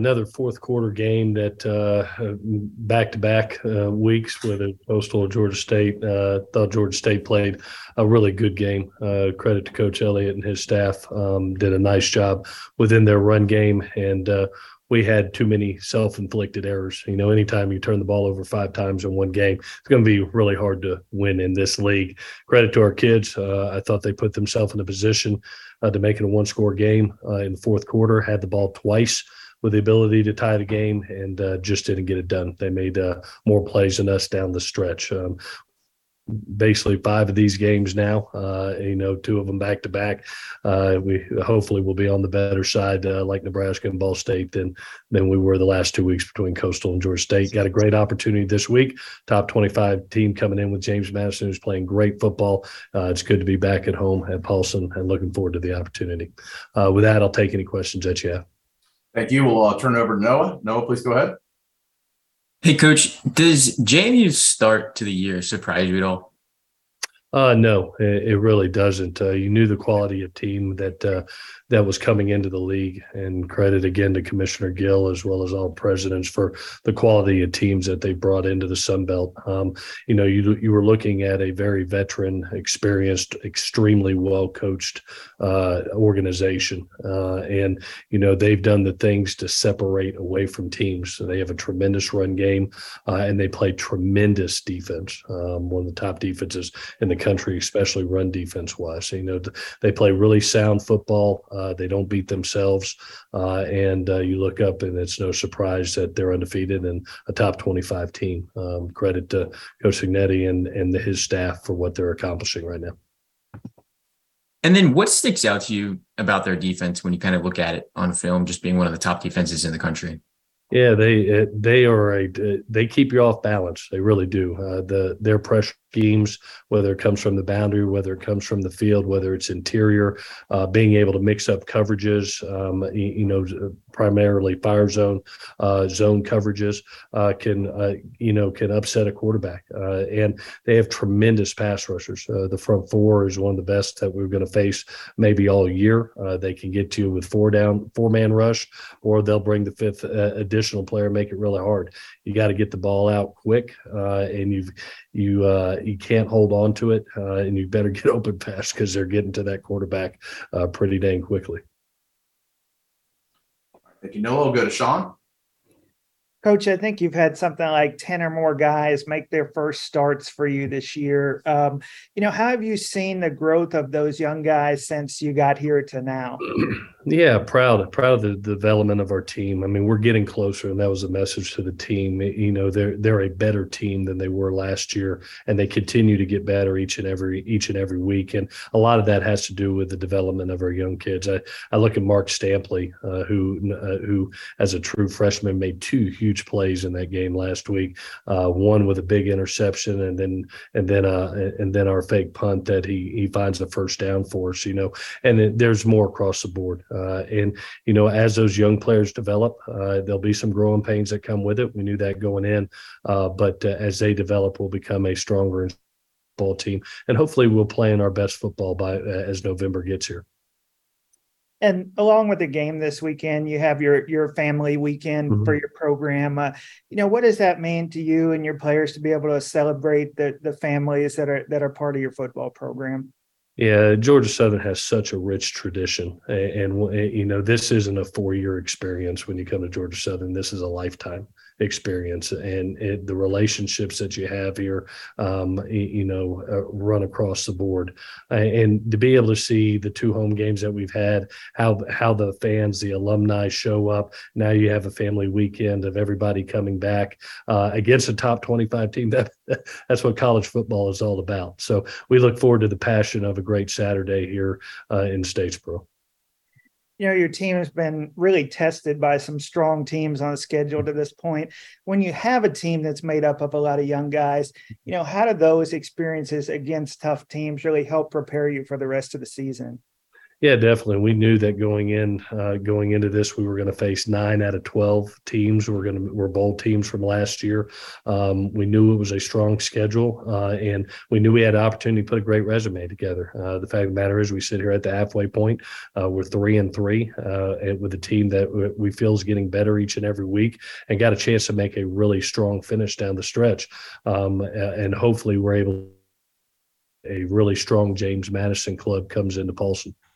another fourth quarter game that back to back weeks with a Coastal Georgia State. Uh, thought Georgia State played a really good game. Uh, credit to Coach Elliott and his staff. Um, did a nice job within their run game and. Uh, we had too many self-inflicted errors. You know, anytime you turn the ball over five times in one game, it's going to be really hard to win in this league. Credit to our kids. Uh, I thought they put themselves in a position uh, to make it a one-score game uh, in the fourth quarter. Had the ball twice with the ability to tie the game and uh, just didn't get it done. They made uh, more plays than us down the stretch. Um, basically five of these games now. Uh, you know, two of them back to back. We hopefully will be on the better side, uh, like Nebraska and Ball State, than than we were the last two weeks between Coastal and Georgia State. Got a great opportunity this week. Top twenty-five team coming in with James Madison, who's playing great football. Uh, it's good to be back at home at Paulson, and looking forward to the opportunity. Uh, with that, I'll take any questions that you have. Thank you. We'll uh, turn it over to Noah. Noah, please go ahead. Hey, Coach, does JMU's start to the year surprise you at all? Uh, no, it, it really doesn't. Uh, you knew the quality of team that uh, that was coming into the league, and credit again to Commissioner Gill as well as all presidents for the quality of teams that they brought into the Sun Belt. Um, you know, you you were looking at a very veteran, experienced, extremely well coached uh, organization, uh, and you know they've done the things to separate away from teams. So they have a tremendous run game, uh, and they play tremendous defense. Um, one of the top defenses in the country, especially run defense wise. So, you know, they play really sound football. Uh, they don't beat themselves. Uh, and uh, you look up, and it's no surprise that they're undefeated and a top 25 team. Um, credit to Coach Cignetti and, and his staff for what they're accomplishing right now. And then what sticks out to you about their defense when you kind of look at it on film, just being one of the top defenses in the country? Yeah, they they are a they keep you off balance. They really do. Uh, the their pressure schemes, whether it comes from the boundary, whether it comes from the field, whether it's interior, uh, being able to mix up coverages, um, you, you, know, primarily fire zone, uh, zone coverages uh, can, uh, you know, can upset a quarterback. Uh, and they have tremendous pass rushers. The front four is one of the best that we're going to face maybe all year. they can get to you with four down, four man rush, or they'll bring the fifth additional player, make it really hard. You got to get the ball out quick, and you've you uh, you can't hold on to it, uh, and you better get open fast because they're getting to that quarterback uh, pretty dang quickly. Thank you, Noah. I'll go to Sean. Coach, I think you've had something like 10 or more guys make their first starts for you this year. Um, you know, how have you seen the growth of those young guys since you got here to now? Yeah, proud, proud of the development of our team. I mean, we're getting closer, and that was a message to the team. You know, they're they're a better team than they were last year, and they continue to get better each and every each and every week. And a lot of that has to do with the development of our young kids. I, I look at Mark Stampley, uh, who uh, who as a true freshman made two huge plays in that game last week. Uh, one with a big interception, and then and then uh and then our fake punt that he he finds the first down for us. You know, and it, there's more across the board. Uh, and you know, as those young players develop, uh, there'll be some growing pains that come with it. We knew that going in, uh, but as they develop, we'll become a stronger ball team, and hopefully, we'll play in our best football by as November gets here. And along with the game this weekend, you have your your family weekend mm-hmm. for your program. Uh, you know, what does that mean to you and your players to be able to celebrate the the families that are that are part of your football program? Yeah, Georgia Southern has such a rich tradition, and, and you know this isn't a four-year experience when you come to Georgia Southern. This is a lifetime experience and the relationships that you have here, um, you know, uh, run across the board. and to be able to see the two home games that we've had, how how the fans, the alumni show up. Now you have a family weekend of everybody coming back uh, against a top 25 team. That that's what college football is all about. So we look forward to the passion of a great Saturday here uh, in Statesboro you know your team has been really tested by some strong teams on the schedule to this point. When you have a team that's made up of a lot of young guys you know how do those experiences against tough teams really help prepare you for the rest of the season Yeah, definitely. We knew that going in, uh, going into this, we were going to face nine out of twelve teams. We're going to were bowl teams from last year. Um, we knew it was a strong schedule, uh, and we knew we had an opportunity to put a great resume together. Uh, the fact of the matter is, we sit here at the halfway point. Uh, we're three and three uh, with a team that we feel is getting better each and every week, and got a chance to make a really strong finish down the stretch. Um, and hopefully, we're able. A really strong James Madison club comes into Paulson.